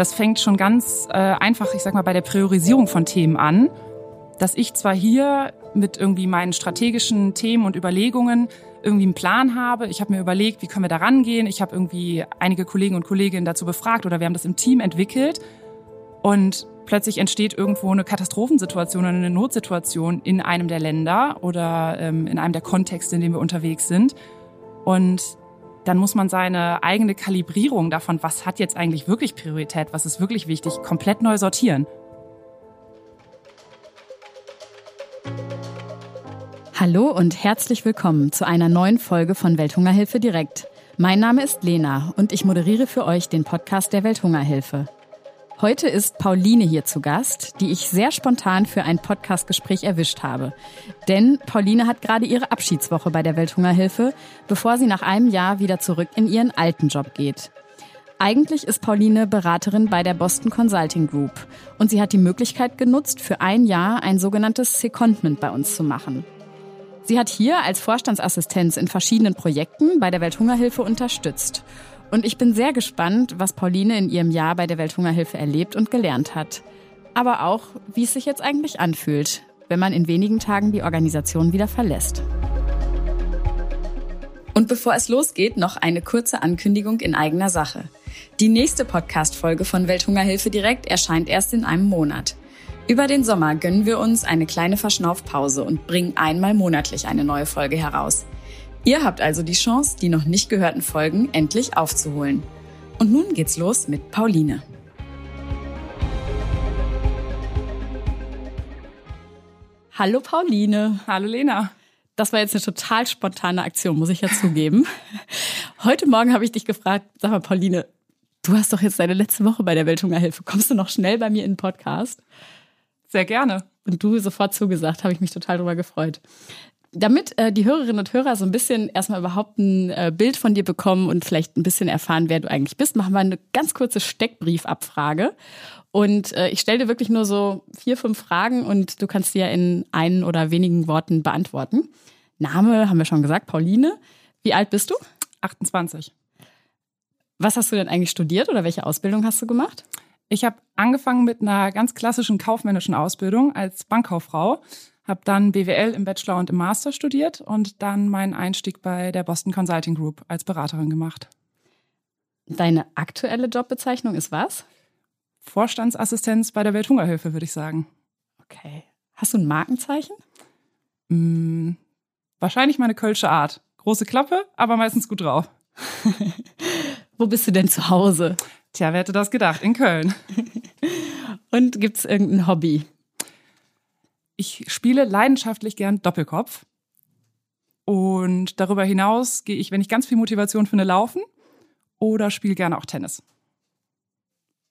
Das fängt schon ganz äh, einfach, ich sag mal, bei der Priorisierung von Themen an, dass ich zwar hier mit irgendwie meinen strategischen Themen und Überlegungen irgendwie einen Plan habe. Ich habe mir überlegt, wie können wir da rangehen. Ich habe irgendwie einige Kollegen und Kolleginnen dazu befragt oder wir haben das im Team entwickelt. Und plötzlich entsteht irgendwo eine Katastrophensituation oder eine Notsituation in einem der Länder oder ähm, in einem der Kontexte, in dem wir unterwegs sind. Und dann muss man seine eigene Kalibrierung davon, was hat jetzt eigentlich wirklich Priorität, was ist wirklich wichtig, komplett neu sortieren. Hallo und herzlich willkommen zu einer neuen Folge von Welthungerhilfe direkt. Mein Name ist Lena und ich moderiere für euch den Podcast der Welthungerhilfe. Heute ist Pauline hier zu Gast, die ich sehr spontan für ein Podcastgespräch erwischt habe. Denn Pauline hat gerade ihre Abschiedswoche bei der Welthungerhilfe, bevor sie nach einem Jahr wieder zurück in ihren alten Job geht. Eigentlich ist Pauline Beraterin bei der Boston Consulting Group und sie hat die Möglichkeit genutzt, für ein Jahr ein sogenanntes Secondment bei uns zu machen. Sie hat hier als Vorstandsassistenz in verschiedenen Projekten bei der Welthungerhilfe unterstützt. Und ich bin sehr gespannt, was Pauline in ihrem Jahr bei der Welthungerhilfe erlebt und gelernt hat. Aber auch, wie es sich jetzt eigentlich anfühlt, wenn man in wenigen Tagen die Organisation wieder verlässt. Und bevor es losgeht, noch eine kurze Ankündigung in eigener Sache. Die nächste Podcast-Folge von Welthungerhilfe direkt erscheint erst in einem Monat. Über den Sommer gönnen wir uns eine kleine Verschnaufpause und bringen einmal monatlich eine neue Folge heraus. Ihr habt also die Chance, die noch nicht gehörten Folgen endlich aufzuholen. Und nun geht's los mit Pauline. Hallo Pauline. Hallo Lena. Das war jetzt eine total spontane Aktion, muss ich ja zugeben. Heute Morgen habe ich dich gefragt, sag mal Pauline, du hast doch jetzt deine letzte Woche bei der Welthungerhilfe. Kommst du noch schnell bei mir in den Podcast? Sehr gerne. Und du sofort zugesagt, habe ich mich total darüber gefreut. Damit äh, die Hörerinnen und Hörer so ein bisschen erstmal überhaupt ein äh, Bild von dir bekommen und vielleicht ein bisschen erfahren, wer du eigentlich bist, machen wir eine ganz kurze Steckbriefabfrage. Und äh, ich stelle dir wirklich nur so vier, fünf Fragen und du kannst die ja in einen oder wenigen Worten beantworten. Name haben wir schon gesagt, Pauline. Wie alt bist du? 28. Was hast du denn eigentlich studiert oder welche Ausbildung hast du gemacht? Ich habe angefangen mit einer ganz klassischen kaufmännischen Ausbildung als Bankkauffrau habe dann BWL im Bachelor und im Master studiert und dann meinen Einstieg bei der Boston Consulting Group als Beraterin gemacht. Deine aktuelle Jobbezeichnung ist was? Vorstandsassistenz bei der Welthungerhilfe, würde ich sagen. Okay. Hast du ein Markenzeichen? Hm, wahrscheinlich meine kölsche Art. Große Klappe, aber meistens gut drauf. Wo bist du denn zu Hause? Tja, wer hätte das gedacht? In Köln. Und gibt es irgendein Hobby? Ich spiele leidenschaftlich gern Doppelkopf. Und darüber hinaus gehe ich, wenn ich ganz viel Motivation finde, laufen oder spiele gerne auch Tennis.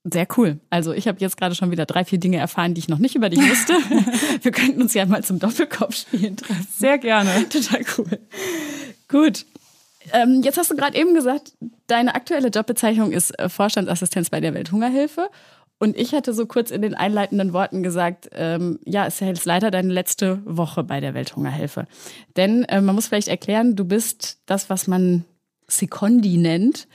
Sehr cool. Also ich habe jetzt gerade schon wieder drei, vier Dinge erfahren, die ich noch nicht über dich wusste. Wir könnten uns ja mal zum Doppelkopfspielen treffen. Sehr gerne. Total cool. Gut. Ähm, jetzt hast du gerade eben gesagt, deine aktuelle Jobbezeichnung ist äh, Vorstandsassistenz bei der Welthungerhilfe. Und ich hatte so kurz in den einleitenden Worten gesagt, ähm, ja, es ist leider deine letzte Woche bei der Welthungerhilfe. Denn äh, man muss vielleicht erklären, du bist das, was man Sekondi nennt.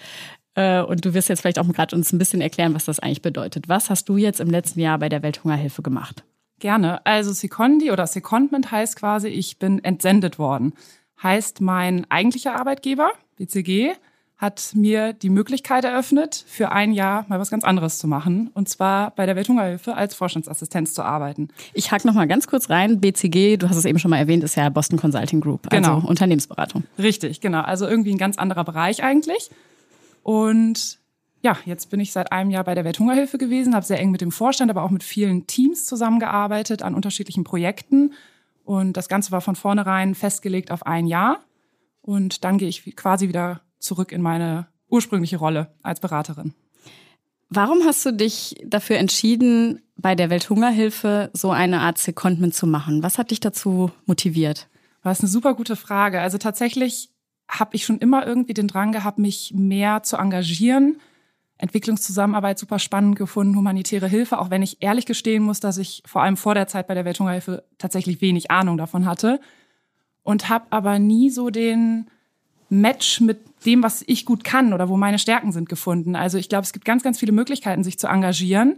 Äh, und du wirst jetzt vielleicht auch gerade uns ein bisschen erklären, was das eigentlich bedeutet. Was hast du jetzt im letzten Jahr bei der Welthungerhilfe gemacht? Gerne. Also Sekondi oder Secondment heißt quasi, ich bin entsendet worden. Heißt, mein eigentlicher Arbeitgeber, BCG, hat mir die Möglichkeit eröffnet, für ein Jahr mal was ganz anderes zu machen. Und zwar bei der Welthungerhilfe als Vorstandsassistenz zu arbeiten. Ich hake noch mal ganz kurz rein. BCG, du hast es eben schon mal erwähnt, ist ja Boston Consulting Group, also genau. Unternehmensberatung. Richtig, genau. Also irgendwie ein ganz anderer Bereich eigentlich. Und ja, jetzt bin ich seit einem Jahr bei der Welthungerhilfe gewesen, habe sehr eng mit dem Vorstand, aber auch mit vielen Teams zusammengearbeitet an unterschiedlichen Projekten. Und das Ganze war von vornherein festgelegt auf ein Jahr. Und dann gehe ich quasi wieder zurück in meine ursprüngliche Rolle als Beraterin. Warum hast du dich dafür entschieden, bei der Welthungerhilfe so eine Art Secondment zu machen? Was hat dich dazu motiviert? Das ist eine super gute Frage. Also tatsächlich habe ich schon immer irgendwie den Drang gehabt, mich mehr zu engagieren. Entwicklungszusammenarbeit super spannend gefunden, humanitäre Hilfe, auch wenn ich ehrlich gestehen muss, dass ich vor allem vor der Zeit bei der Welthungerhilfe tatsächlich wenig Ahnung davon hatte und habe aber nie so den Match mit dem, was ich gut kann oder wo meine Stärken sind, gefunden. Also ich glaube, es gibt ganz, ganz viele Möglichkeiten, sich zu engagieren.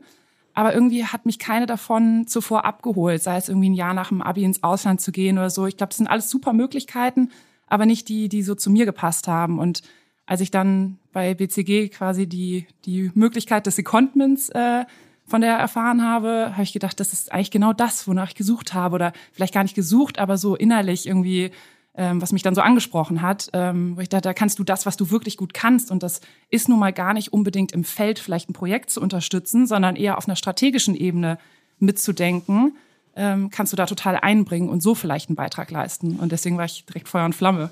Aber irgendwie hat mich keine davon zuvor abgeholt, sei es irgendwie ein Jahr nach dem Abi ins Ausland zu gehen oder so. Ich glaube, das sind alles super Möglichkeiten, aber nicht die, die so zu mir gepasst haben. Und als ich dann bei BCG quasi die, die Möglichkeit des Secondments äh, von der erfahren habe, habe ich gedacht, das ist eigentlich genau das, wonach ich gesucht habe. Oder vielleicht gar nicht gesucht, aber so innerlich irgendwie ähm, was mich dann so angesprochen hat, ähm, wo ich dachte, da kannst du das, was du wirklich gut kannst. Und das ist nun mal gar nicht unbedingt im Feld vielleicht ein Projekt zu unterstützen, sondern eher auf einer strategischen Ebene mitzudenken ähm, kannst du da total einbringen und so vielleicht einen Beitrag leisten. Und deswegen war ich direkt Feuer und Flamme.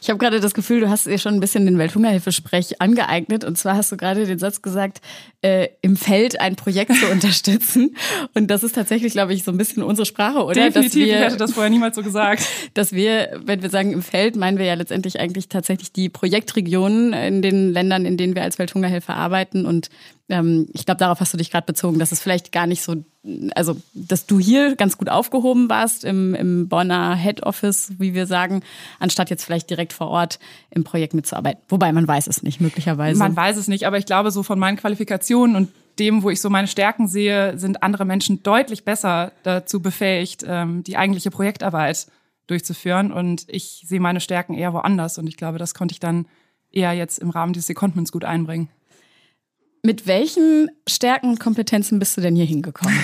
Ich habe gerade das Gefühl, du hast dir schon ein bisschen den Welthungerhilfesprech angeeignet. Und zwar hast du gerade den Satz gesagt, äh, im Feld ein Projekt zu unterstützen. Und das ist tatsächlich, glaube ich, so ein bisschen unsere Sprache, oder? Definitiv, wir, ich hätte das vorher niemals so gesagt. Dass wir, wenn wir sagen im Feld, meinen wir ja letztendlich eigentlich tatsächlich die Projektregionen in den Ländern, in denen wir als Welthungerhilfe arbeiten. Und ähm, ich glaube, darauf hast du dich gerade bezogen, dass es vielleicht gar nicht so, also dass du hier ganz gut aufgehoben warst im, im Bonner Head Office, wie wir sagen, anstatt jetzt vielleicht direkt vor Ort im Projekt mitzuarbeiten. Wobei man weiß es nicht, möglicherweise. Man weiß es nicht, aber ich glaube, so von meinen Qualifikationen und dem, wo ich so meine Stärken sehe, sind andere Menschen deutlich besser dazu befähigt, ähm, die eigentliche Projektarbeit durchzuführen. Und ich sehe meine Stärken eher woanders. Und ich glaube, das konnte ich dann eher jetzt im Rahmen dieses Secondments gut einbringen. Mit welchen Stärken und Kompetenzen bist du denn hier hingekommen?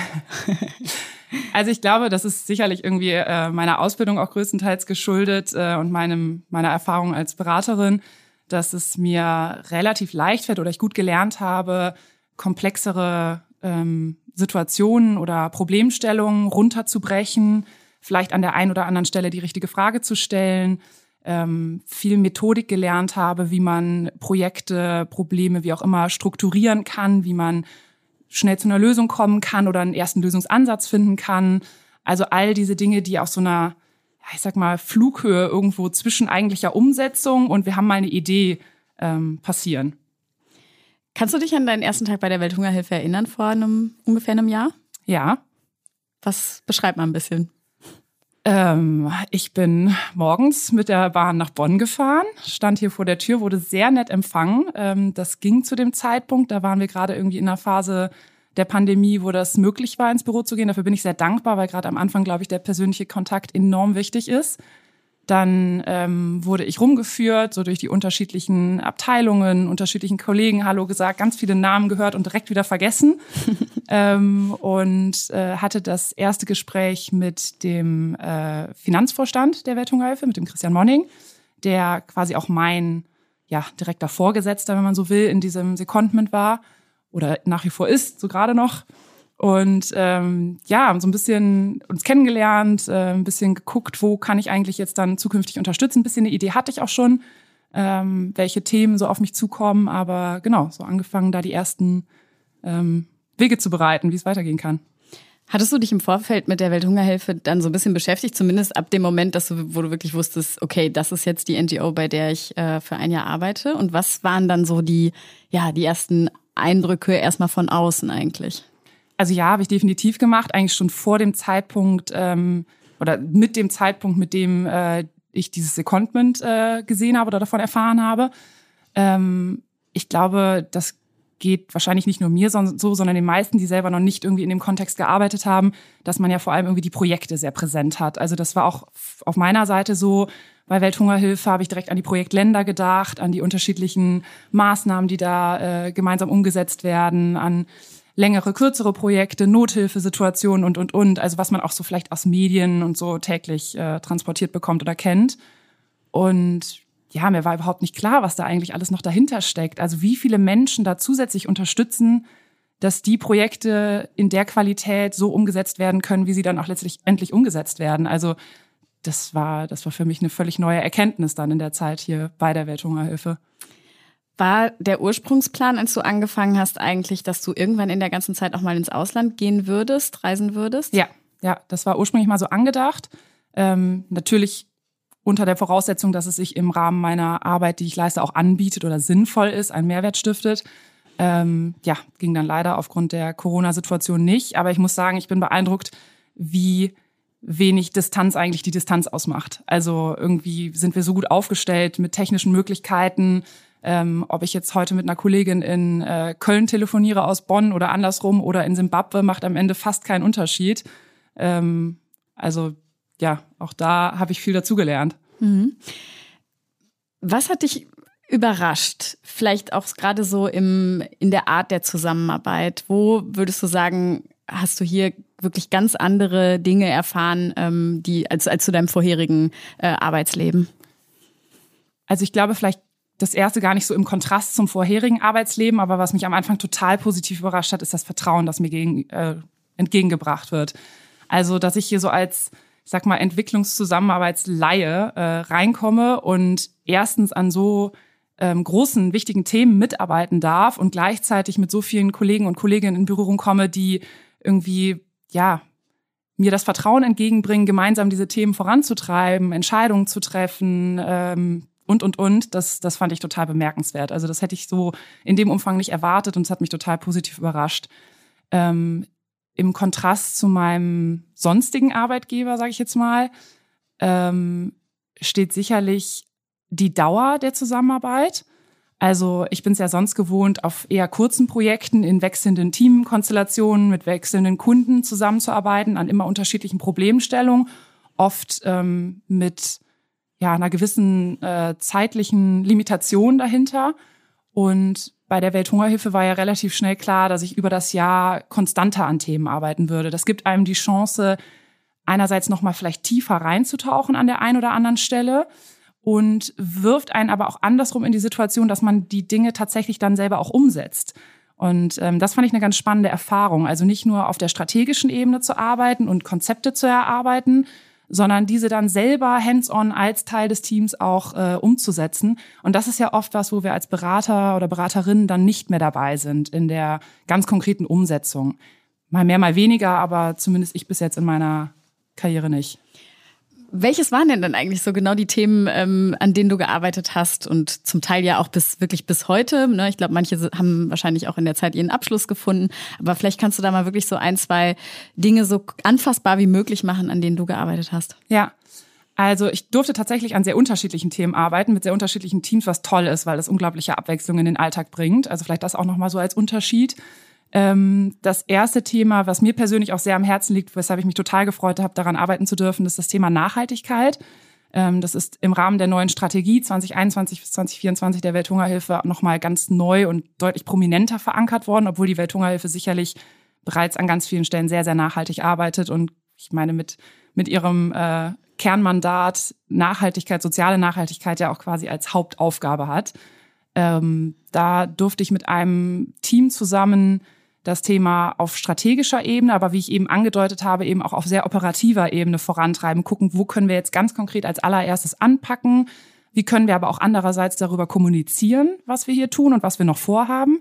also ich glaube, das ist sicherlich irgendwie äh, meiner Ausbildung auch größtenteils geschuldet äh, und meinem, meiner Erfahrung als Beraterin, dass es mir relativ leicht fällt oder ich gut gelernt habe, komplexere ähm, Situationen oder Problemstellungen runterzubrechen, vielleicht an der einen oder anderen Stelle die richtige Frage zu stellen, ähm, viel Methodik gelernt habe, wie man Projekte, Probleme, wie auch immer strukturieren kann, wie man schnell zu einer Lösung kommen kann oder einen ersten Lösungsansatz finden kann. Also all diese Dinge, die auf so einer, ich sag mal, Flughöhe irgendwo zwischen eigentlicher Umsetzung und wir haben mal eine Idee ähm, passieren. Kannst du dich an deinen ersten Tag bei der Welthungerhilfe erinnern vor einem ungefähr einem Jahr? Ja. Was beschreibt man ein bisschen? Ähm, ich bin morgens mit der Bahn nach Bonn gefahren, stand hier vor der Tür, wurde sehr nett empfangen. Ähm, das ging zu dem Zeitpunkt, da waren wir gerade irgendwie in einer Phase der Pandemie, wo das möglich war, ins Büro zu gehen. Dafür bin ich sehr dankbar, weil gerade am Anfang, glaube ich, der persönliche Kontakt enorm wichtig ist. Dann ähm, wurde ich rumgeführt, so durch die unterschiedlichen Abteilungen, unterschiedlichen Kollegen Hallo gesagt, ganz viele Namen gehört und direkt wieder vergessen. ähm, und äh, hatte das erste Gespräch mit dem äh, Finanzvorstand der Welthungerhilfe, mit dem Christian Monning, der quasi auch mein ja, direkter Vorgesetzter, wenn man so will, in diesem Secondment war oder nach wie vor ist, so gerade noch. Und ähm, ja, so ein bisschen uns kennengelernt, äh, ein bisschen geguckt, wo kann ich eigentlich jetzt dann zukünftig unterstützen. Ein bisschen eine Idee hatte ich auch schon, ähm, welche Themen so auf mich zukommen. Aber genau, so angefangen, da die ersten ähm, Wege zu bereiten, wie es weitergehen kann. Hattest du dich im Vorfeld mit der Welthungerhilfe dann so ein bisschen beschäftigt, zumindest ab dem Moment, dass du, wo du wirklich wusstest, okay, das ist jetzt die NGO, bei der ich äh, für ein Jahr arbeite? Und was waren dann so die, ja, die ersten Eindrücke erstmal von außen eigentlich? Also ja, habe ich definitiv gemacht, eigentlich schon vor dem Zeitpunkt ähm, oder mit dem Zeitpunkt, mit dem äh, ich dieses Secondment äh, gesehen habe oder davon erfahren habe. Ähm, ich glaube, das geht wahrscheinlich nicht nur mir so, sondern den meisten, die selber noch nicht irgendwie in dem Kontext gearbeitet haben, dass man ja vor allem irgendwie die Projekte sehr präsent hat. Also das war auch auf meiner Seite so. Bei Welthungerhilfe habe ich direkt an die Projektländer gedacht, an die unterschiedlichen Maßnahmen, die da äh, gemeinsam umgesetzt werden, an längere, kürzere Projekte, Nothilfesituationen und, und, und. Also was man auch so vielleicht aus Medien und so täglich äh, transportiert bekommt oder kennt. Und ja, mir war überhaupt nicht klar, was da eigentlich alles noch dahinter steckt. Also wie viele Menschen da zusätzlich unterstützen, dass die Projekte in der Qualität so umgesetzt werden können, wie sie dann auch letztlich endlich umgesetzt werden. Also das war, das war für mich eine völlig neue Erkenntnis dann in der Zeit hier bei der Welthungerhilfe. War der Ursprungsplan, als du angefangen hast, eigentlich, dass du irgendwann in der ganzen Zeit auch mal ins Ausland gehen würdest, reisen würdest? Ja, ja, das war ursprünglich mal so angedacht. Ähm, natürlich unter der Voraussetzung, dass es sich im Rahmen meiner Arbeit, die ich leiste, auch anbietet oder sinnvoll ist, einen Mehrwert stiftet. Ähm, ja, ging dann leider aufgrund der Corona-Situation nicht. Aber ich muss sagen, ich bin beeindruckt, wie wenig Distanz eigentlich die Distanz ausmacht. Also irgendwie sind wir so gut aufgestellt mit technischen Möglichkeiten. Ähm, ob ich jetzt heute mit einer Kollegin in äh, Köln telefoniere aus Bonn oder andersrum oder in Simbabwe, macht am Ende fast keinen Unterschied. Ähm, also ja, auch da habe ich viel dazugelernt. Mhm. Was hat dich überrascht? Vielleicht auch gerade so im, in der Art der Zusammenarbeit. Wo würdest du sagen, hast du hier wirklich ganz andere Dinge erfahren, ähm, die als, als zu deinem vorherigen äh, Arbeitsleben? Also ich glaube vielleicht das erste gar nicht so im Kontrast zum vorherigen Arbeitsleben, aber was mich am Anfang total positiv überrascht hat, ist das Vertrauen, das mir gegen, äh, entgegengebracht wird. Also, dass ich hier so als, ich sag mal, Entwicklungszusammenarbeitsleihe äh, reinkomme und erstens an so ähm, großen, wichtigen Themen mitarbeiten darf und gleichzeitig mit so vielen Kollegen und Kolleginnen in Berührung komme, die irgendwie, ja, mir das Vertrauen entgegenbringen, gemeinsam diese Themen voranzutreiben, Entscheidungen zu treffen ähm, und, und, und. Das, das fand ich total bemerkenswert. Also das hätte ich so in dem Umfang nicht erwartet und es hat mich total positiv überrascht. Ähm, Im Kontrast zu meinem sonstigen Arbeitgeber, sage ich jetzt mal, ähm, steht sicherlich die Dauer der Zusammenarbeit. Also ich bin es ja sonst gewohnt, auf eher kurzen Projekten in wechselnden Teamkonstellationen mit wechselnden Kunden zusammenzuarbeiten, an immer unterschiedlichen Problemstellungen, oft ähm, mit ja, einer gewissen äh, zeitlichen Limitation dahinter. Und bei der Welthungerhilfe war ja relativ schnell klar, dass ich über das Jahr konstanter an Themen arbeiten würde. Das gibt einem die Chance, einerseits nochmal vielleicht tiefer reinzutauchen an der einen oder anderen Stelle und wirft einen aber auch andersrum in die Situation, dass man die Dinge tatsächlich dann selber auch umsetzt. Und ähm, das fand ich eine ganz spannende Erfahrung. Also nicht nur auf der strategischen Ebene zu arbeiten und Konzepte zu erarbeiten, sondern diese dann selber hands-on als Teil des Teams auch äh, umzusetzen. Und das ist ja oft was, wo wir als Berater oder Beraterinnen dann nicht mehr dabei sind in der ganz konkreten Umsetzung. Mal mehr, mal weniger, aber zumindest ich bis jetzt in meiner Karriere nicht. Welches waren denn dann eigentlich so genau die Themen, ähm, an denen du gearbeitet hast und zum Teil ja auch bis wirklich bis heute? Ne? Ich glaube, manche haben wahrscheinlich auch in der Zeit ihren Abschluss gefunden, aber vielleicht kannst du da mal wirklich so ein, zwei Dinge so anfassbar wie möglich machen, an denen du gearbeitet hast. Ja. Also ich durfte tatsächlich an sehr unterschiedlichen Themen arbeiten, mit sehr unterschiedlichen Teams, was toll ist, weil es unglaubliche Abwechslung in den Alltag bringt. Also vielleicht das auch nochmal so als Unterschied. Ähm, das erste Thema, was mir persönlich auch sehr am Herzen liegt, weshalb ich mich total gefreut habe, daran arbeiten zu dürfen, ist das Thema Nachhaltigkeit. Ähm, das ist im Rahmen der neuen Strategie 2021 bis 2024 der Welthungerhilfe nochmal ganz neu und deutlich prominenter verankert worden, obwohl die Welthungerhilfe sicherlich bereits an ganz vielen Stellen sehr, sehr nachhaltig arbeitet und ich meine mit, mit ihrem äh, Kernmandat Nachhaltigkeit, soziale Nachhaltigkeit ja auch quasi als Hauptaufgabe hat. Ähm, da durfte ich mit einem Team zusammen das Thema auf strategischer Ebene, aber wie ich eben angedeutet habe, eben auch auf sehr operativer Ebene vorantreiben, gucken, wo können wir jetzt ganz konkret als allererstes anpacken, wie können wir aber auch andererseits darüber kommunizieren, was wir hier tun und was wir noch vorhaben.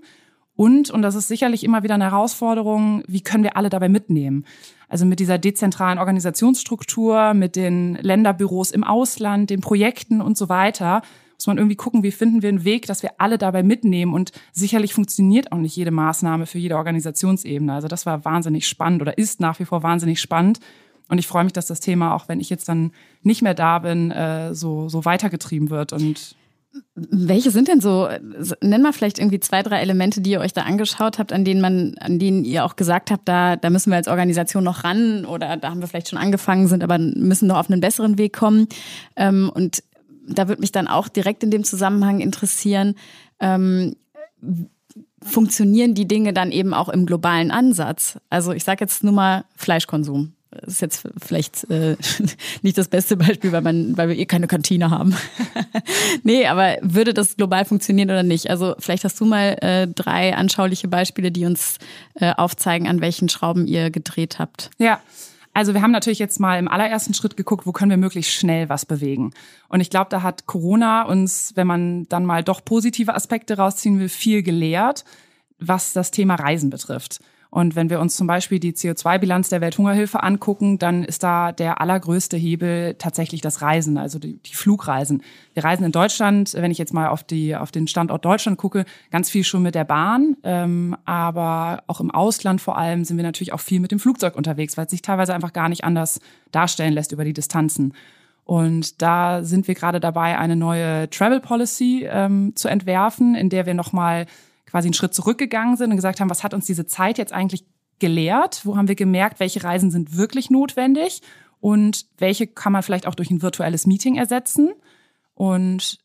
Und, und das ist sicherlich immer wieder eine Herausforderung, wie können wir alle dabei mitnehmen? Also mit dieser dezentralen Organisationsstruktur, mit den Länderbüros im Ausland, den Projekten und so weiter, muss man irgendwie gucken, wie finden wir einen Weg, dass wir alle dabei mitnehmen. Und sicherlich funktioniert auch nicht jede Maßnahme für jede Organisationsebene. Also das war wahnsinnig spannend oder ist nach wie vor wahnsinnig spannend. Und ich freue mich, dass das Thema, auch wenn ich jetzt dann nicht mehr da bin, äh, so, so weitergetrieben wird und welche sind denn so, nenn mal vielleicht irgendwie zwei, drei Elemente, die ihr euch da angeschaut habt, an denen man, an denen ihr auch gesagt habt, da, da müssen wir als Organisation noch ran oder da haben wir vielleicht schon angefangen, sind aber müssen noch auf einen besseren Weg kommen. Ähm, und da würde mich dann auch direkt in dem Zusammenhang interessieren, ähm, funktionieren die Dinge dann eben auch im globalen Ansatz? Also ich sage jetzt nur mal Fleischkonsum. Das ist jetzt vielleicht äh, nicht das beste Beispiel, weil, man, weil wir eh keine Kantine haben. nee, aber würde das global funktionieren oder nicht? Also vielleicht hast du mal äh, drei anschauliche Beispiele, die uns äh, aufzeigen, an welchen Schrauben ihr gedreht habt. Ja, also wir haben natürlich jetzt mal im allerersten Schritt geguckt, wo können wir möglichst schnell was bewegen. Und ich glaube, da hat Corona uns, wenn man dann mal doch positive Aspekte rausziehen will, viel gelehrt, was das Thema Reisen betrifft. Und wenn wir uns zum Beispiel die CO2-Bilanz der Welthungerhilfe angucken, dann ist da der allergrößte Hebel tatsächlich das Reisen, also die, die, Flugreisen. Wir reisen in Deutschland, wenn ich jetzt mal auf, die, auf den Standort Deutschland gucke, ganz viel schon mit der Bahn. Ähm, aber auch im Ausland vor allem sind wir natürlich auch viel mit dem Flugzeug unterwegs, weil es sich teilweise einfach gar nicht anders darstellen lässt über die Distanzen. Und da sind wir gerade dabei, eine neue Travel Policy ähm, zu entwerfen, in der wir nochmal quasi einen Schritt zurückgegangen sind und gesagt haben, was hat uns diese Zeit jetzt eigentlich gelehrt? Wo haben wir gemerkt, welche Reisen sind wirklich notwendig und welche kann man vielleicht auch durch ein virtuelles Meeting ersetzen? Und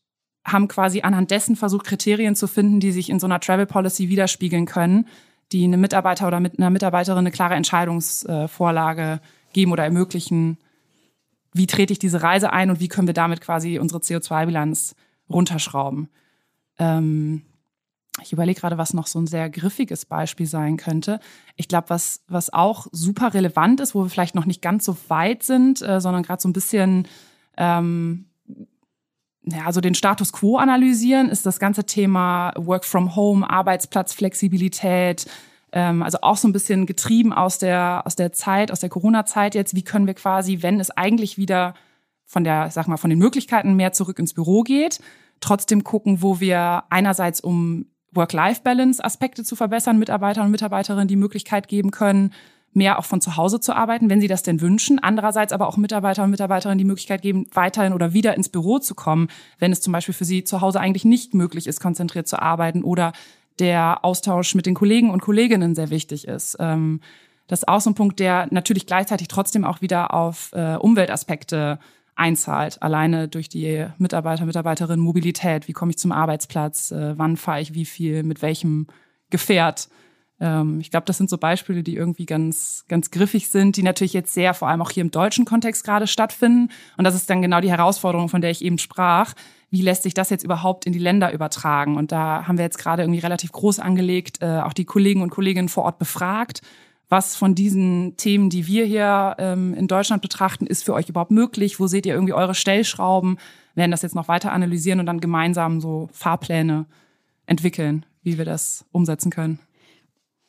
haben quasi anhand dessen versucht, Kriterien zu finden, die sich in so einer Travel Policy widerspiegeln können, die einem Mitarbeiter oder mit einer Mitarbeiterin eine klare Entscheidungsvorlage geben oder ermöglichen, wie trete ich diese Reise ein und wie können wir damit quasi unsere CO2-Bilanz runterschrauben. Ähm, ich überlege gerade, was noch so ein sehr griffiges Beispiel sein könnte. Ich glaube, was, was auch super relevant ist, wo wir vielleicht noch nicht ganz so weit sind, äh, sondern gerade so ein bisschen ähm, ja, also den Status quo analysieren, ist das ganze Thema Work from Home, Arbeitsplatzflexibilität, ähm, also auch so ein bisschen getrieben aus der, aus der Zeit, aus der Corona-Zeit jetzt. Wie können wir quasi, wenn es eigentlich wieder von der, sag mal, von den Möglichkeiten mehr zurück ins Büro geht, trotzdem gucken, wo wir einerseits um Work-Life-Balance-Aspekte zu verbessern, Mitarbeiter und Mitarbeiterinnen die Möglichkeit geben können, mehr auch von zu Hause zu arbeiten, wenn sie das denn wünschen. Andererseits aber auch Mitarbeiter und Mitarbeiterinnen die Möglichkeit geben, weiterhin oder wieder ins Büro zu kommen, wenn es zum Beispiel für sie zu Hause eigentlich nicht möglich ist, konzentriert zu arbeiten oder der Austausch mit den Kollegen und Kolleginnen sehr wichtig ist. Ähm, das ist auch so ein Punkt, der natürlich gleichzeitig trotzdem auch wieder auf äh, Umweltaspekte einzahlt, alleine durch die Mitarbeiter, Mitarbeiterinnen Mobilität. Wie komme ich zum Arbeitsplatz? Äh, wann fahre ich wie viel? Mit welchem Gefährt? Ähm, ich glaube, das sind so Beispiele, die irgendwie ganz, ganz griffig sind, die natürlich jetzt sehr vor allem auch hier im deutschen Kontext gerade stattfinden. Und das ist dann genau die Herausforderung, von der ich eben sprach. Wie lässt sich das jetzt überhaupt in die Länder übertragen? Und da haben wir jetzt gerade irgendwie relativ groß angelegt, äh, auch die Kollegen und Kolleginnen vor Ort befragt was von diesen Themen, die wir hier ähm, in Deutschland betrachten, ist für euch überhaupt möglich? Wo seht ihr irgendwie eure Stellschrauben? Wir werden das jetzt noch weiter analysieren und dann gemeinsam so Fahrpläne entwickeln, wie wir das umsetzen können.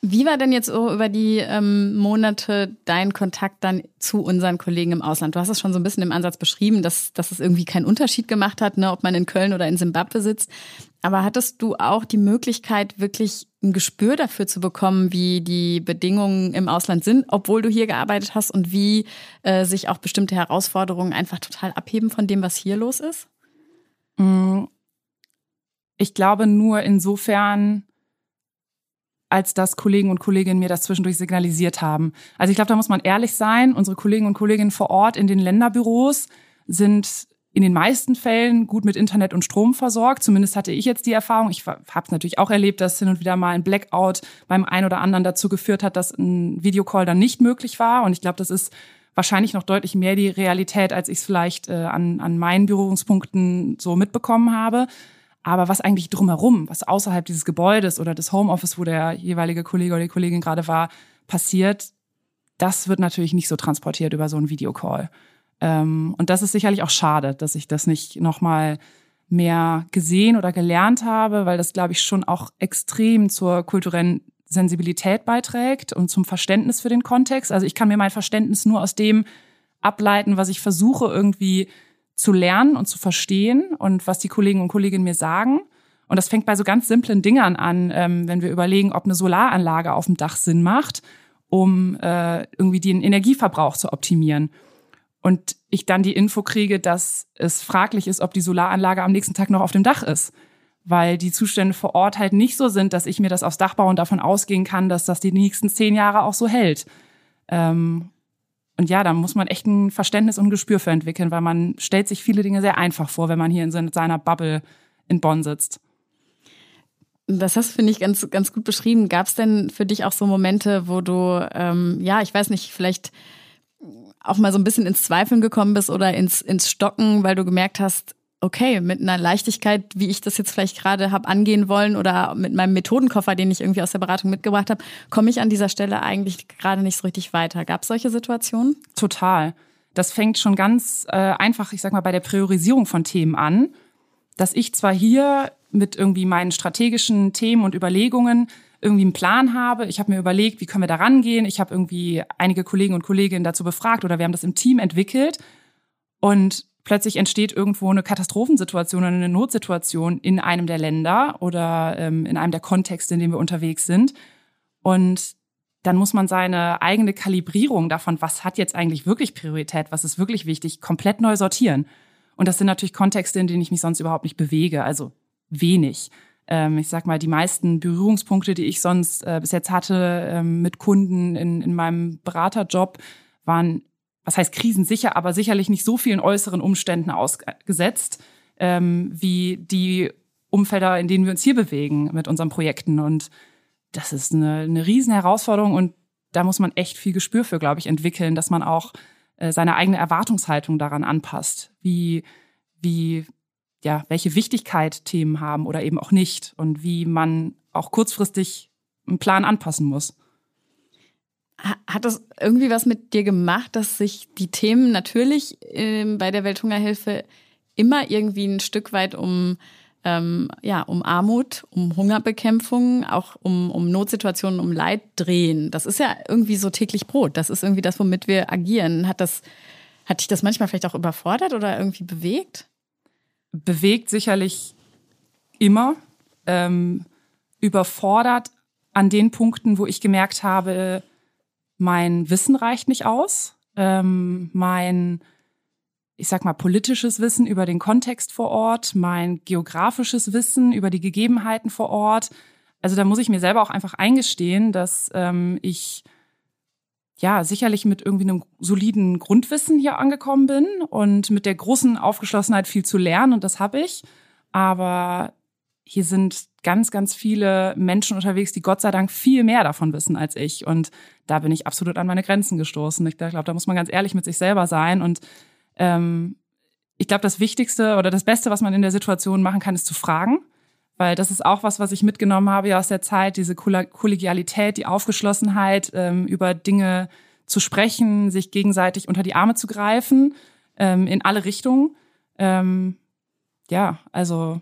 Wie war denn jetzt so über die ähm, Monate dein Kontakt dann zu unseren Kollegen im Ausland? Du hast es schon so ein bisschen im Ansatz beschrieben, dass, dass es irgendwie keinen Unterschied gemacht hat, ne, ob man in Köln oder in Simbabwe sitzt. Aber hattest du auch die Möglichkeit, wirklich ein Gespür dafür zu bekommen, wie die Bedingungen im Ausland sind, obwohl du hier gearbeitet hast und wie äh, sich auch bestimmte Herausforderungen einfach total abheben von dem, was hier los ist? Mm. Ich glaube nur insofern, als dass Kollegen und Kolleginnen mir das zwischendurch signalisiert haben. Also ich glaube, da muss man ehrlich sein. Unsere Kollegen und Kolleginnen vor Ort in den Länderbüros sind in den meisten Fällen gut mit Internet und Strom versorgt. Zumindest hatte ich jetzt die Erfahrung. Ich habe es natürlich auch erlebt, dass hin und wieder mal ein Blackout beim einen oder anderen dazu geführt hat, dass ein Videocall dann nicht möglich war. Und ich glaube, das ist wahrscheinlich noch deutlich mehr die Realität, als ich es vielleicht äh, an, an meinen Berührungspunkten so mitbekommen habe. Aber was eigentlich drumherum, was außerhalb dieses Gebäudes oder des Homeoffice, wo der jeweilige Kollege oder die Kollegin gerade war, passiert, das wird natürlich nicht so transportiert über so einen Videocall. Ähm, und das ist sicherlich auch schade, dass ich das nicht nochmal mehr gesehen oder gelernt habe, weil das, glaube ich, schon auch extrem zur kulturellen Sensibilität beiträgt und zum Verständnis für den Kontext. Also ich kann mir mein Verständnis nur aus dem ableiten, was ich versuche irgendwie zu lernen und zu verstehen und was die Kollegen und Kolleginnen mir sagen. Und das fängt bei so ganz simplen Dingern an, ähm, wenn wir überlegen, ob eine Solaranlage auf dem Dach Sinn macht, um äh, irgendwie den Energieverbrauch zu optimieren. Und ich dann die Info kriege, dass es fraglich ist, ob die Solaranlage am nächsten Tag noch auf dem Dach ist. Weil die Zustände vor Ort halt nicht so sind, dass ich mir das aufs Dach baue und davon ausgehen kann, dass das die nächsten zehn Jahre auch so hält. Ähm, und ja, da muss man echt ein Verständnis und ein Gespür für entwickeln, weil man stellt sich viele Dinge sehr einfach vor, wenn man hier in seiner Bubble in Bonn sitzt. Das hast du, finde ich, ganz, ganz gut beschrieben. Gab es denn für dich auch so Momente, wo du, ähm, ja, ich weiß nicht, vielleicht auch mal so ein bisschen ins Zweifeln gekommen bist oder ins, ins Stocken, weil du gemerkt hast, okay, mit einer Leichtigkeit, wie ich das jetzt vielleicht gerade habe angehen wollen oder mit meinem Methodenkoffer, den ich irgendwie aus der Beratung mitgebracht habe, komme ich an dieser Stelle eigentlich gerade nicht so richtig weiter. Gab es solche Situationen? Total. Das fängt schon ganz äh, einfach, ich sag mal, bei der Priorisierung von Themen an, dass ich zwar hier mit irgendwie meinen strategischen Themen und Überlegungen irgendwie einen Plan habe. Ich habe mir überlegt, wie können wir da rangehen. Ich habe irgendwie einige Kollegen und Kolleginnen dazu befragt oder wir haben das im Team entwickelt. Und plötzlich entsteht irgendwo eine Katastrophensituation oder eine Notsituation in einem der Länder oder ähm, in einem der Kontexte, in dem wir unterwegs sind. Und dann muss man seine eigene Kalibrierung davon, was hat jetzt eigentlich wirklich Priorität, was ist wirklich wichtig, komplett neu sortieren. Und das sind natürlich Kontexte, in denen ich mich sonst überhaupt nicht bewege, also wenig. Ähm, ich sag mal, die meisten Berührungspunkte, die ich sonst äh, bis jetzt hatte ähm, mit Kunden in, in meinem Beraterjob, waren was heißt krisensicher, aber sicherlich nicht so vielen äußeren Umständen ausgesetzt, ähm, wie die Umfelder, in denen wir uns hier bewegen mit unseren Projekten. Und das ist eine, eine riesen Herausforderung und da muss man echt viel Gespür für, glaube ich, entwickeln, dass man auch äh, seine eigene Erwartungshaltung daran anpasst, wie, wie, ja, welche Wichtigkeit Themen haben oder eben auch nicht und wie man auch kurzfristig einen Plan anpassen muss. Hat das irgendwie was mit dir gemacht, dass sich die Themen natürlich ähm, bei der Welthungerhilfe immer irgendwie ein Stück weit um ähm, ja um Armut, um Hungerbekämpfung, auch um, um Notsituationen, um Leid drehen? Das ist ja irgendwie so täglich Brot. Das ist irgendwie das, womit wir agieren. Hat das hat dich das manchmal vielleicht auch überfordert oder irgendwie bewegt? Bewegt sicherlich immer. Ähm, überfordert an den Punkten, wo ich gemerkt habe, mein Wissen reicht nicht aus, ähm, mein, ich sag mal, politisches Wissen über den Kontext vor Ort, mein geografisches Wissen über die Gegebenheiten vor Ort. Also da muss ich mir selber auch einfach eingestehen, dass ähm, ich ja sicherlich mit irgendwie einem soliden Grundwissen hier angekommen bin und mit der großen Aufgeschlossenheit viel zu lernen und das habe ich. Aber hier sind ganz, ganz viele Menschen unterwegs, die Gott sei Dank viel mehr davon wissen als ich. Und da bin ich absolut an meine Grenzen gestoßen. Ich glaube, da muss man ganz ehrlich mit sich selber sein. Und ähm, ich glaube, das Wichtigste oder das Beste, was man in der Situation machen kann, ist zu fragen. Weil das ist auch was, was ich mitgenommen habe ja aus der Zeit, diese Kollegialität, die Aufgeschlossenheit, ähm, über Dinge zu sprechen, sich gegenseitig unter die Arme zu greifen, ähm, in alle Richtungen. Ähm, ja, also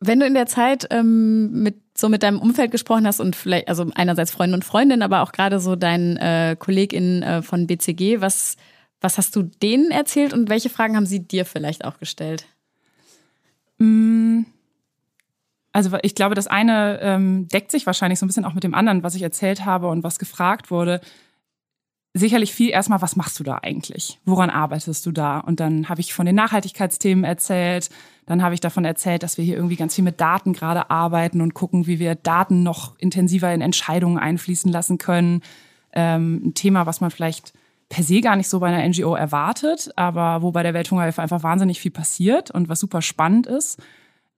wenn du in der Zeit ähm, mit so mit deinem Umfeld gesprochen hast und vielleicht, also einerseits Freunde und Freundinnen, aber auch gerade so deinen äh, KollegInnen äh, von BCG, was, was hast du denen erzählt und welche Fragen haben sie dir vielleicht auch gestellt? Mm. Also ich glaube, das eine ähm, deckt sich wahrscheinlich so ein bisschen auch mit dem anderen, was ich erzählt habe und was gefragt wurde sicherlich viel erstmal, was machst du da eigentlich? Woran arbeitest du da? Und dann habe ich von den Nachhaltigkeitsthemen erzählt. Dann habe ich davon erzählt, dass wir hier irgendwie ganz viel mit Daten gerade arbeiten und gucken, wie wir Daten noch intensiver in Entscheidungen einfließen lassen können. Ähm, ein Thema, was man vielleicht per se gar nicht so bei einer NGO erwartet, aber wo bei der Welthungerhilfe einfach wahnsinnig viel passiert und was super spannend ist.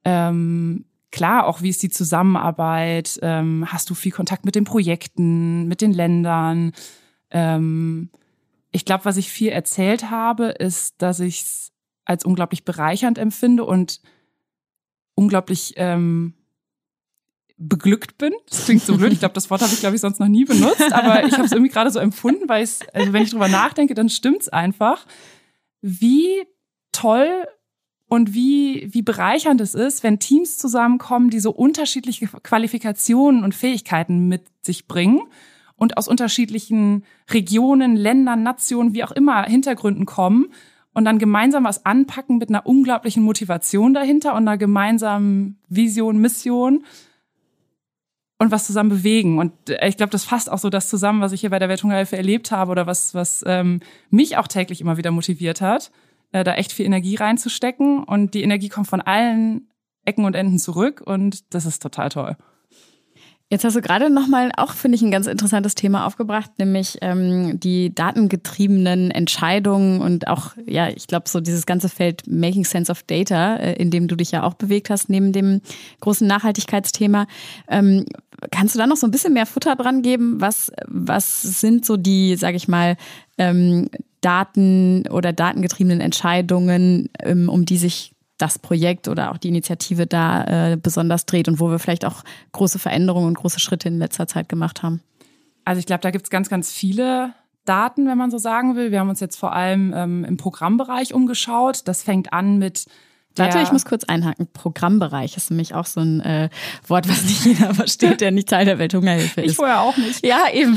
Ähm, klar, auch wie ist die Zusammenarbeit? Ähm, hast du viel Kontakt mit den Projekten, mit den Ländern? Ähm, ich glaube, was ich viel erzählt habe, ist, dass ich es als unglaublich bereichernd empfinde und unglaublich ähm, beglückt bin. Das klingt so blöd. Ich glaube, das Wort habe ich, glaube ich, sonst noch nie benutzt, aber ich habe es irgendwie gerade so empfunden, weil es, also wenn ich drüber nachdenke, dann stimmt's einfach, wie toll und wie, wie bereichernd es ist, wenn Teams zusammenkommen, die so unterschiedliche Qualifikationen und Fähigkeiten mit sich bringen und aus unterschiedlichen Regionen, Ländern, Nationen, wie auch immer Hintergründen kommen und dann gemeinsam was anpacken mit einer unglaublichen Motivation dahinter und einer gemeinsamen Vision, Mission und was zusammen bewegen. Und ich glaube, das fasst auch so das zusammen, was ich hier bei der Welthungerhilfe erlebt habe oder was, was ähm, mich auch täglich immer wieder motiviert hat, äh, da echt viel Energie reinzustecken. Und die Energie kommt von allen Ecken und Enden zurück und das ist total toll. Jetzt hast du gerade nochmal auch, finde ich, ein ganz interessantes Thema aufgebracht, nämlich ähm, die datengetriebenen Entscheidungen und auch, ja, ich glaube, so dieses ganze Feld Making Sense of Data, äh, in dem du dich ja auch bewegt hast, neben dem großen Nachhaltigkeitsthema. Ähm, kannst du da noch so ein bisschen mehr Futter dran geben? Was, was sind so die, sage ich mal, ähm, Daten oder datengetriebenen Entscheidungen, ähm, um die sich das Projekt oder auch die Initiative da äh, besonders dreht und wo wir vielleicht auch große Veränderungen und große Schritte in letzter Zeit gemacht haben? Also ich glaube, da gibt es ganz, ganz viele Daten, wenn man so sagen will. Wir haben uns jetzt vor allem ähm, im Programmbereich umgeschaut. Das fängt an mit Warte, ich muss kurz einhaken. Programmbereich ist nämlich auch so ein äh, Wort, was nicht jeder versteht, der nicht Teil der Welthungerhilfe ist. Ich vorher auch nicht. Ja, eben.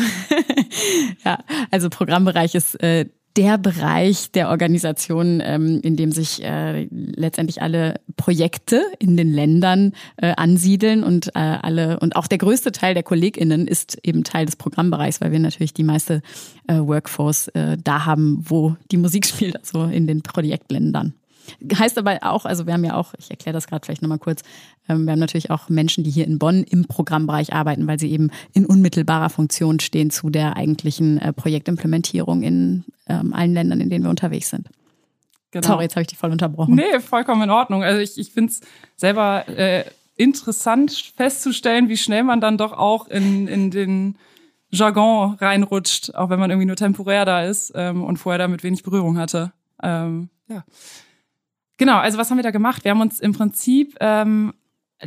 ja, also Programmbereich ist äh, der Bereich der Organisation, ähm, in dem sich äh, letztendlich alle Projekte in den Ländern äh, ansiedeln und äh, alle und auch der größte Teil der KollegInnen ist eben Teil des Programmbereichs, weil wir natürlich die meiste äh, Workforce äh, da haben, wo die Musik spielt, also in den Projektländern. Heißt aber auch, also wir haben ja auch, ich erkläre das gerade vielleicht nochmal kurz, ähm, wir haben natürlich auch Menschen, die hier in Bonn im Programmbereich arbeiten, weil sie eben in unmittelbarer Funktion stehen zu der eigentlichen äh, Projektimplementierung in ähm, allen Ländern, in denen wir unterwegs sind. Genau. Sorry, jetzt habe ich dich voll unterbrochen. Nee, vollkommen in Ordnung. Also ich, ich finde es selber äh, interessant festzustellen, wie schnell man dann doch auch in, in den Jargon reinrutscht, auch wenn man irgendwie nur temporär da ist ähm, und vorher damit wenig Berührung hatte. Ähm, ja. Genau, also was haben wir da gemacht? Wir haben uns im Prinzip ähm,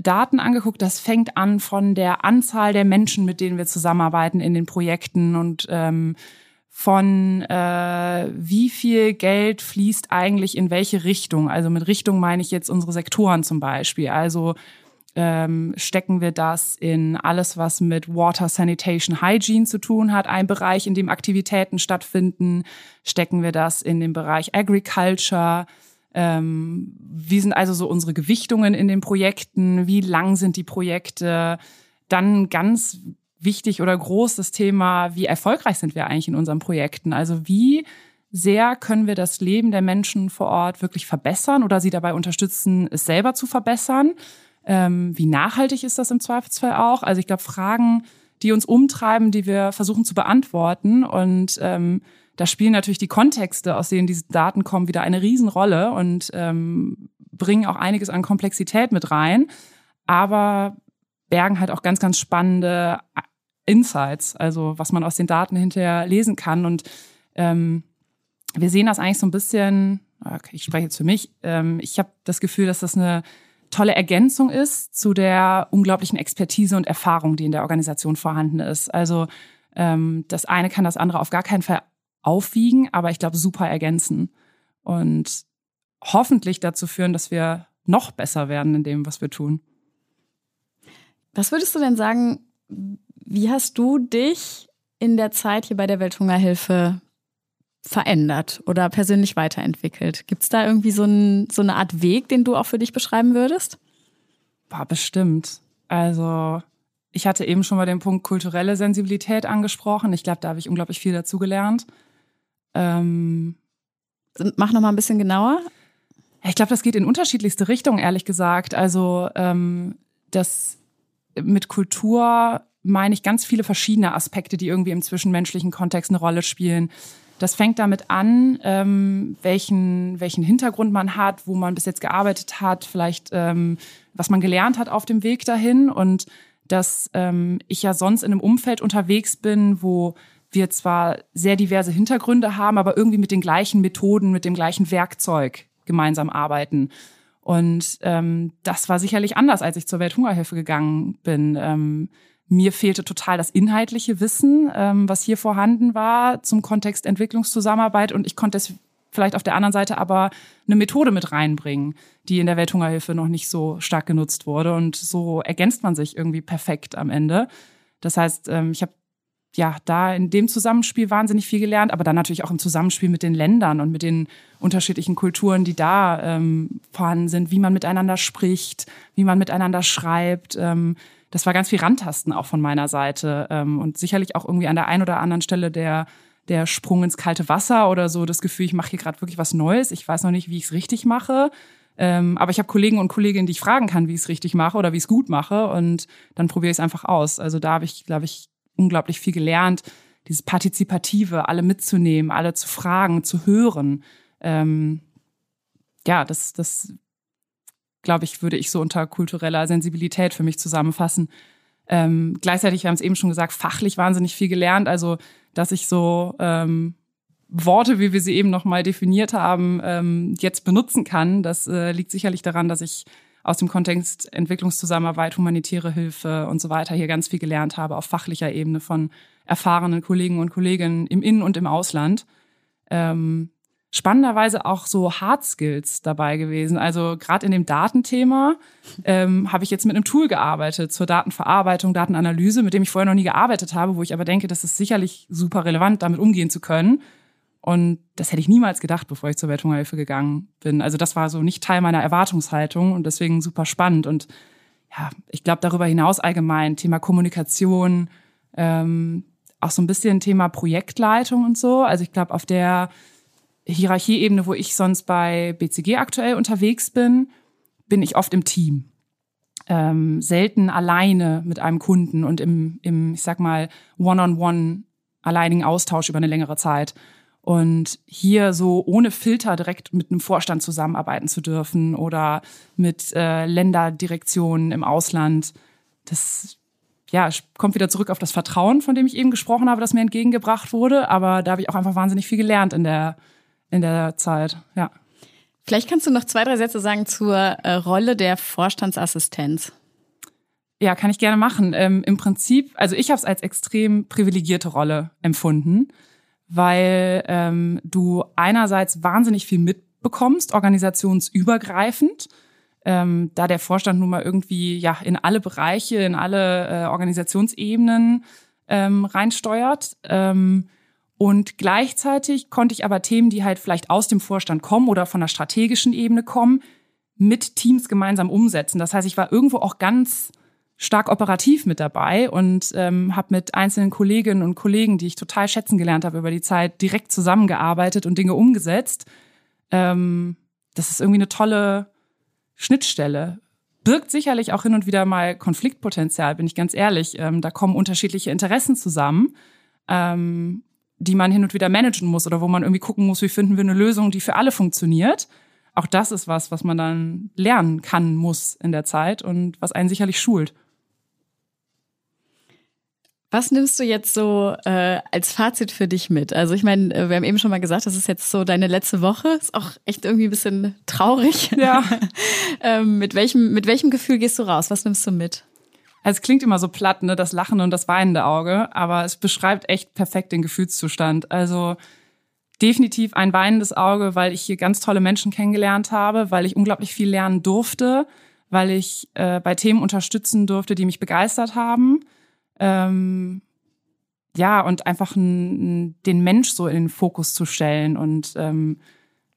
Daten angeguckt. Das fängt an von der Anzahl der Menschen, mit denen wir zusammenarbeiten in den Projekten und ähm, von äh, wie viel Geld fließt eigentlich in welche Richtung. Also mit Richtung meine ich jetzt unsere Sektoren zum Beispiel. Also ähm, stecken wir das in alles, was mit Water, Sanitation, Hygiene zu tun hat, ein Bereich, in dem Aktivitäten stattfinden. Stecken wir das in den Bereich Agriculture ähm, wie sind also so unsere Gewichtungen in den Projekten? Wie lang sind die Projekte? Dann ganz wichtig oder groß das Thema, wie erfolgreich sind wir eigentlich in unseren Projekten? Also wie sehr können wir das Leben der Menschen vor Ort wirklich verbessern oder sie dabei unterstützen, es selber zu verbessern? Ähm, wie nachhaltig ist das im Zweifelsfall auch? Also ich glaube, Fragen, die uns umtreiben, die wir versuchen zu beantworten und ähm, da spielen natürlich die Kontexte, aus denen diese Daten kommen, wieder eine Riesenrolle und ähm, bringen auch einiges an Komplexität mit rein, aber bergen halt auch ganz, ganz spannende Insights, also was man aus den Daten hinterher lesen kann. Und ähm, wir sehen das eigentlich so ein bisschen, okay, ich spreche jetzt für mich, ähm, ich habe das Gefühl, dass das eine tolle Ergänzung ist zu der unglaublichen Expertise und Erfahrung, die in der Organisation vorhanden ist. Also ähm, das eine kann das andere auf gar keinen Fall aufwiegen, aber ich glaube, super ergänzen und hoffentlich dazu führen, dass wir noch besser werden in dem, was wir tun. Was würdest du denn sagen, wie hast du dich in der Zeit hier bei der Welthungerhilfe verändert oder persönlich weiterentwickelt? Gibt es da irgendwie so, ein, so eine Art Weg, den du auch für dich beschreiben würdest? War bestimmt. Also ich hatte eben schon mal den Punkt kulturelle Sensibilität angesprochen. Ich glaube, da habe ich unglaublich viel dazugelernt. Ähm, Mach noch mal ein bisschen genauer. Ich glaube, das geht in unterschiedlichste Richtungen, ehrlich gesagt. Also ähm, das mit Kultur meine ich ganz viele verschiedene Aspekte, die irgendwie im zwischenmenschlichen Kontext eine Rolle spielen. Das fängt damit an, ähm, welchen, welchen Hintergrund man hat, wo man bis jetzt gearbeitet hat, vielleicht ähm, was man gelernt hat auf dem Weg dahin und dass ähm, ich ja sonst in einem Umfeld unterwegs bin, wo wir zwar sehr diverse Hintergründe haben, aber irgendwie mit den gleichen Methoden, mit dem gleichen Werkzeug gemeinsam arbeiten. Und ähm, das war sicherlich anders, als ich zur Welthungerhilfe gegangen bin. Ähm, mir fehlte total das inhaltliche Wissen, ähm, was hier vorhanden war zum Kontext Entwicklungszusammenarbeit. Und ich konnte es vielleicht auf der anderen Seite aber eine Methode mit reinbringen, die in der Welthungerhilfe noch nicht so stark genutzt wurde. Und so ergänzt man sich irgendwie perfekt am Ende. Das heißt, ähm, ich habe ja, da in dem Zusammenspiel wahnsinnig viel gelernt, aber dann natürlich auch im Zusammenspiel mit den Ländern und mit den unterschiedlichen Kulturen, die da ähm, vorhanden sind, wie man miteinander spricht, wie man miteinander schreibt. Ähm, das war ganz viel Randtasten auch von meiner Seite ähm, und sicherlich auch irgendwie an der einen oder anderen Stelle der der Sprung ins kalte Wasser oder so das Gefühl, ich mache hier gerade wirklich was Neues. Ich weiß noch nicht, wie ich es richtig mache. Ähm, aber ich habe Kollegen und Kolleginnen, die ich fragen kann, wie ich es richtig mache oder wie ich es gut mache. Und dann probiere ich es einfach aus. Also da habe ich, glaube ich, unglaublich viel gelernt, dieses Partizipative, alle mitzunehmen, alle zu fragen, zu hören. Ähm, ja, das, das glaube ich, würde ich so unter kultureller Sensibilität für mich zusammenfassen. Ähm, gleichzeitig, wir haben es eben schon gesagt, fachlich wahnsinnig viel gelernt. Also, dass ich so ähm, Worte, wie wir sie eben nochmal definiert haben, ähm, jetzt benutzen kann, das äh, liegt sicherlich daran, dass ich aus dem Kontext Entwicklungszusammenarbeit, humanitäre Hilfe und so weiter hier ganz viel gelernt habe auf fachlicher Ebene von erfahrenen Kollegen und Kolleginnen im In- und im Ausland. Ähm, spannenderweise auch so Hard Skills dabei gewesen. Also gerade in dem Datenthema ähm, habe ich jetzt mit einem Tool gearbeitet zur Datenverarbeitung, Datenanalyse, mit dem ich vorher noch nie gearbeitet habe, wo ich aber denke, das ist sicherlich super relevant, damit umgehen zu können. Und das hätte ich niemals gedacht, bevor ich zur Welthungerhilfe gegangen bin. Also das war so nicht Teil meiner Erwartungshaltung und deswegen super spannend. Und ja, ich glaube darüber hinaus allgemein Thema Kommunikation, ähm, auch so ein bisschen Thema Projektleitung und so. Also ich glaube, auf der Hierarchieebene, wo ich sonst bei BCG aktuell unterwegs bin, bin ich oft im Team. Ähm, selten alleine mit einem Kunden und im, im ich sag mal, One-on-One alleinigen Austausch über eine längere Zeit. Und hier so ohne Filter direkt mit einem Vorstand zusammenarbeiten zu dürfen oder mit äh, Länderdirektionen im Ausland, das ja, kommt wieder zurück auf das Vertrauen, von dem ich eben gesprochen habe, das mir entgegengebracht wurde. Aber da habe ich auch einfach wahnsinnig viel gelernt in der in der Zeit, ja. Vielleicht kannst du noch zwei, drei Sätze sagen zur äh, Rolle der Vorstandsassistenz. Ja, kann ich gerne machen. Ähm, Im Prinzip, also ich habe es als extrem privilegierte Rolle empfunden, weil ähm, du einerseits wahnsinnig viel mitbekommst, organisationsübergreifend, ähm, da der Vorstand nun mal irgendwie ja in alle Bereiche, in alle äh, Organisationsebenen ähm, reinsteuert. Ähm, und gleichzeitig konnte ich aber Themen, die halt vielleicht aus dem Vorstand kommen oder von der strategischen Ebene kommen, mit Teams gemeinsam umsetzen. Das heißt, ich war irgendwo auch ganz stark operativ mit dabei und ähm, habe mit einzelnen Kolleginnen und Kollegen, die ich total schätzen gelernt habe über die Zeit, direkt zusammengearbeitet und Dinge umgesetzt. Ähm, das ist irgendwie eine tolle Schnittstelle. Birgt sicherlich auch hin und wieder mal Konfliktpotenzial, bin ich ganz ehrlich. Ähm, da kommen unterschiedliche Interessen zusammen. Ähm, die man hin und wieder managen muss oder wo man irgendwie gucken muss, wie finden wir eine Lösung, die für alle funktioniert. Auch das ist was, was man dann lernen kann, muss in der Zeit und was einen sicherlich schult. Was nimmst du jetzt so äh, als Fazit für dich mit? Also ich meine, äh, wir haben eben schon mal gesagt, das ist jetzt so deine letzte Woche. Ist auch echt irgendwie ein bisschen traurig. Ja. ähm, mit welchem mit welchem Gefühl gehst du raus? Was nimmst du mit? Also es klingt immer so platt, ne, das lachende und das weinende Auge, aber es beschreibt echt perfekt den Gefühlszustand. Also definitiv ein weinendes Auge, weil ich hier ganz tolle Menschen kennengelernt habe, weil ich unglaublich viel lernen durfte, weil ich äh, bei Themen unterstützen durfte, die mich begeistert haben. Ähm, ja, und einfach n, den Mensch so in den Fokus zu stellen und ähm,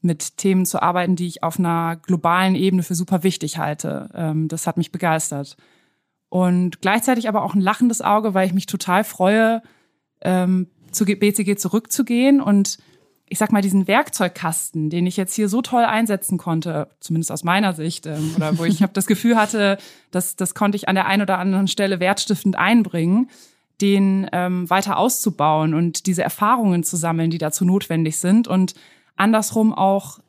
mit Themen zu arbeiten, die ich auf einer globalen Ebene für super wichtig halte. Ähm, das hat mich begeistert. Und gleichzeitig aber auch ein lachendes Auge, weil ich mich total freue, ähm, zu BCG zurückzugehen und ich sag mal, diesen Werkzeugkasten, den ich jetzt hier so toll einsetzen konnte, zumindest aus meiner Sicht, ähm, oder wo ich habe das Gefühl hatte, dass das konnte ich an der einen oder anderen Stelle wertstiftend einbringen, den ähm, weiter auszubauen und diese Erfahrungen zu sammeln, die dazu notwendig sind und andersrum auch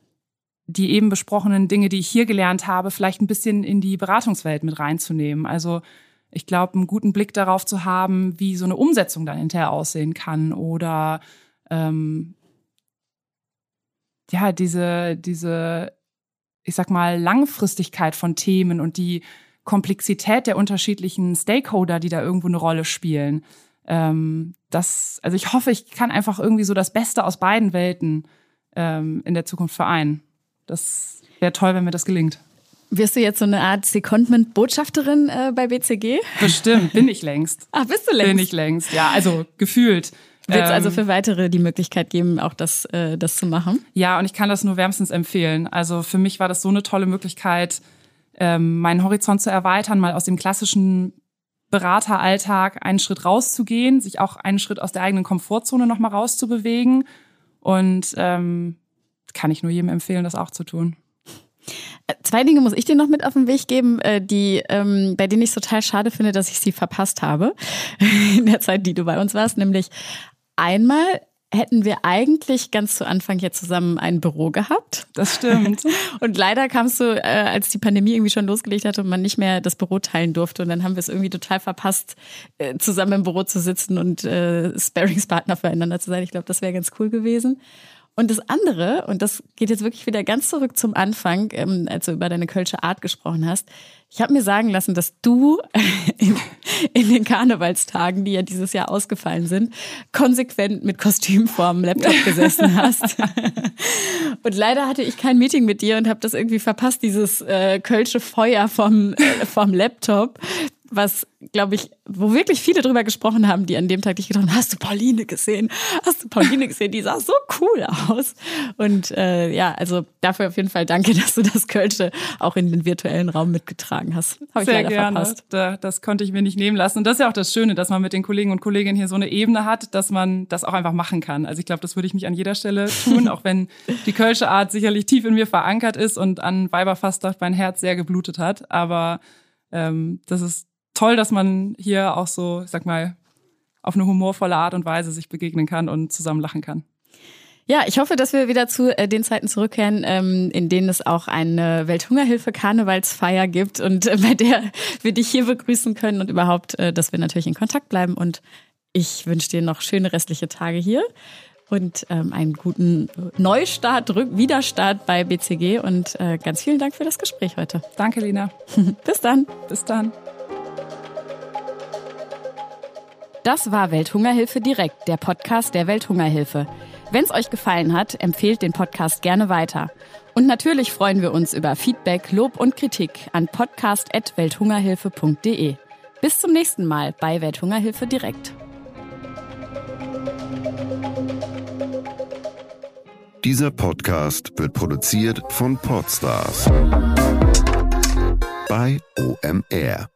die eben besprochenen Dinge, die ich hier gelernt habe, vielleicht ein bisschen in die Beratungswelt mit reinzunehmen. Also ich glaube, einen guten Blick darauf zu haben, wie so eine Umsetzung dann hinterher aussehen kann oder ähm, ja, diese, diese, ich sag mal, Langfristigkeit von Themen und die Komplexität der unterschiedlichen Stakeholder, die da irgendwo eine Rolle spielen. Ähm, das, also ich hoffe, ich kann einfach irgendwie so das Beste aus beiden Welten ähm, in der Zukunft vereinen. Das wäre toll, wenn mir das gelingt. Wirst du jetzt so eine Art Secondment-Botschafterin äh, bei BCG? Bestimmt, bin ich längst. Ah, bist du längst? Bin ich längst, ja, also gefühlt. Wird es also ähm, für weitere die Möglichkeit geben, auch das, äh, das zu machen? Ja, und ich kann das nur wärmstens empfehlen. Also für mich war das so eine tolle Möglichkeit, ähm, meinen Horizont zu erweitern, mal aus dem klassischen Berateralltag einen Schritt rauszugehen, sich auch einen Schritt aus der eigenen Komfortzone nochmal rauszubewegen. Und ähm, kann ich nur jedem empfehlen, das auch zu tun. Äh, zwei Dinge muss ich dir noch mit auf den Weg geben, äh, die, ähm, bei denen ich total schade finde, dass ich sie verpasst habe in der Zeit, die du bei uns warst. Nämlich einmal hätten wir eigentlich ganz zu Anfang hier zusammen ein Büro gehabt. Das stimmt. Und leider kamst du, äh, als die Pandemie irgendwie schon losgelegt hatte und man nicht mehr das Büro teilen durfte. Und dann haben wir es irgendwie total verpasst, zusammen im Büro zu sitzen und äh, Sparringspartner füreinander zu sein. Ich glaube, das wäre ganz cool gewesen. Und das andere, und das geht jetzt wirklich wieder ganz zurück zum Anfang, ähm, als du über deine Kölsche Art gesprochen hast. Ich habe mir sagen lassen, dass du in, in, den Karnevalstagen, die ja dieses Jahr ausgefallen sind, konsequent mit Kostüm vorm Laptop gesessen hast. und leider hatte ich kein Meeting mit dir und habe das irgendwie verpasst, dieses äh, Kölsche Feuer vom, äh, vom Laptop was, glaube ich, wo wirklich viele drüber gesprochen haben, die an dem Tag dich gedacht haben, hast du Pauline gesehen? Hast du Pauline gesehen? Die sah so cool aus. Und äh, ja, also dafür auf jeden Fall danke, dass du das Kölsche auch in den virtuellen Raum mitgetragen hast. Habe ich Sehr leider gerne. verpasst. Da, das konnte ich mir nicht nehmen lassen. Und das ist ja auch das Schöne, dass man mit den Kollegen und Kolleginnen hier so eine Ebene hat, dass man das auch einfach machen kann. Also ich glaube, das würde ich nicht an jeder Stelle tun, auch wenn die Kölsche Art sicherlich tief in mir verankert ist und an Weiberfastnacht mein Herz sehr geblutet hat. Aber ähm, das ist toll, dass man hier auch so, ich sag mal, auf eine humorvolle Art und Weise sich begegnen kann und zusammen lachen kann. Ja, ich hoffe, dass wir wieder zu äh, den Zeiten zurückkehren, ähm, in denen es auch eine Welthungerhilfe Karnevalsfeier gibt und äh, bei der wir dich hier begrüßen können und überhaupt, äh, dass wir natürlich in Kontakt bleiben. Und ich wünsche dir noch schöne restliche Tage hier und ähm, einen guten Neustart, Rück Wiederstart bei BCG und äh, ganz vielen Dank für das Gespräch heute. Danke, Lina. Bis dann. Bis dann. Das war Welthungerhilfe direkt, der Podcast der Welthungerhilfe. Wenn es euch gefallen hat, empfehlt den Podcast gerne weiter. Und natürlich freuen wir uns über Feedback, Lob und Kritik an podcast.welthungerhilfe.de. Bis zum nächsten Mal bei Welthungerhilfe direkt. Dieser Podcast wird produziert von Podstars bei OMR.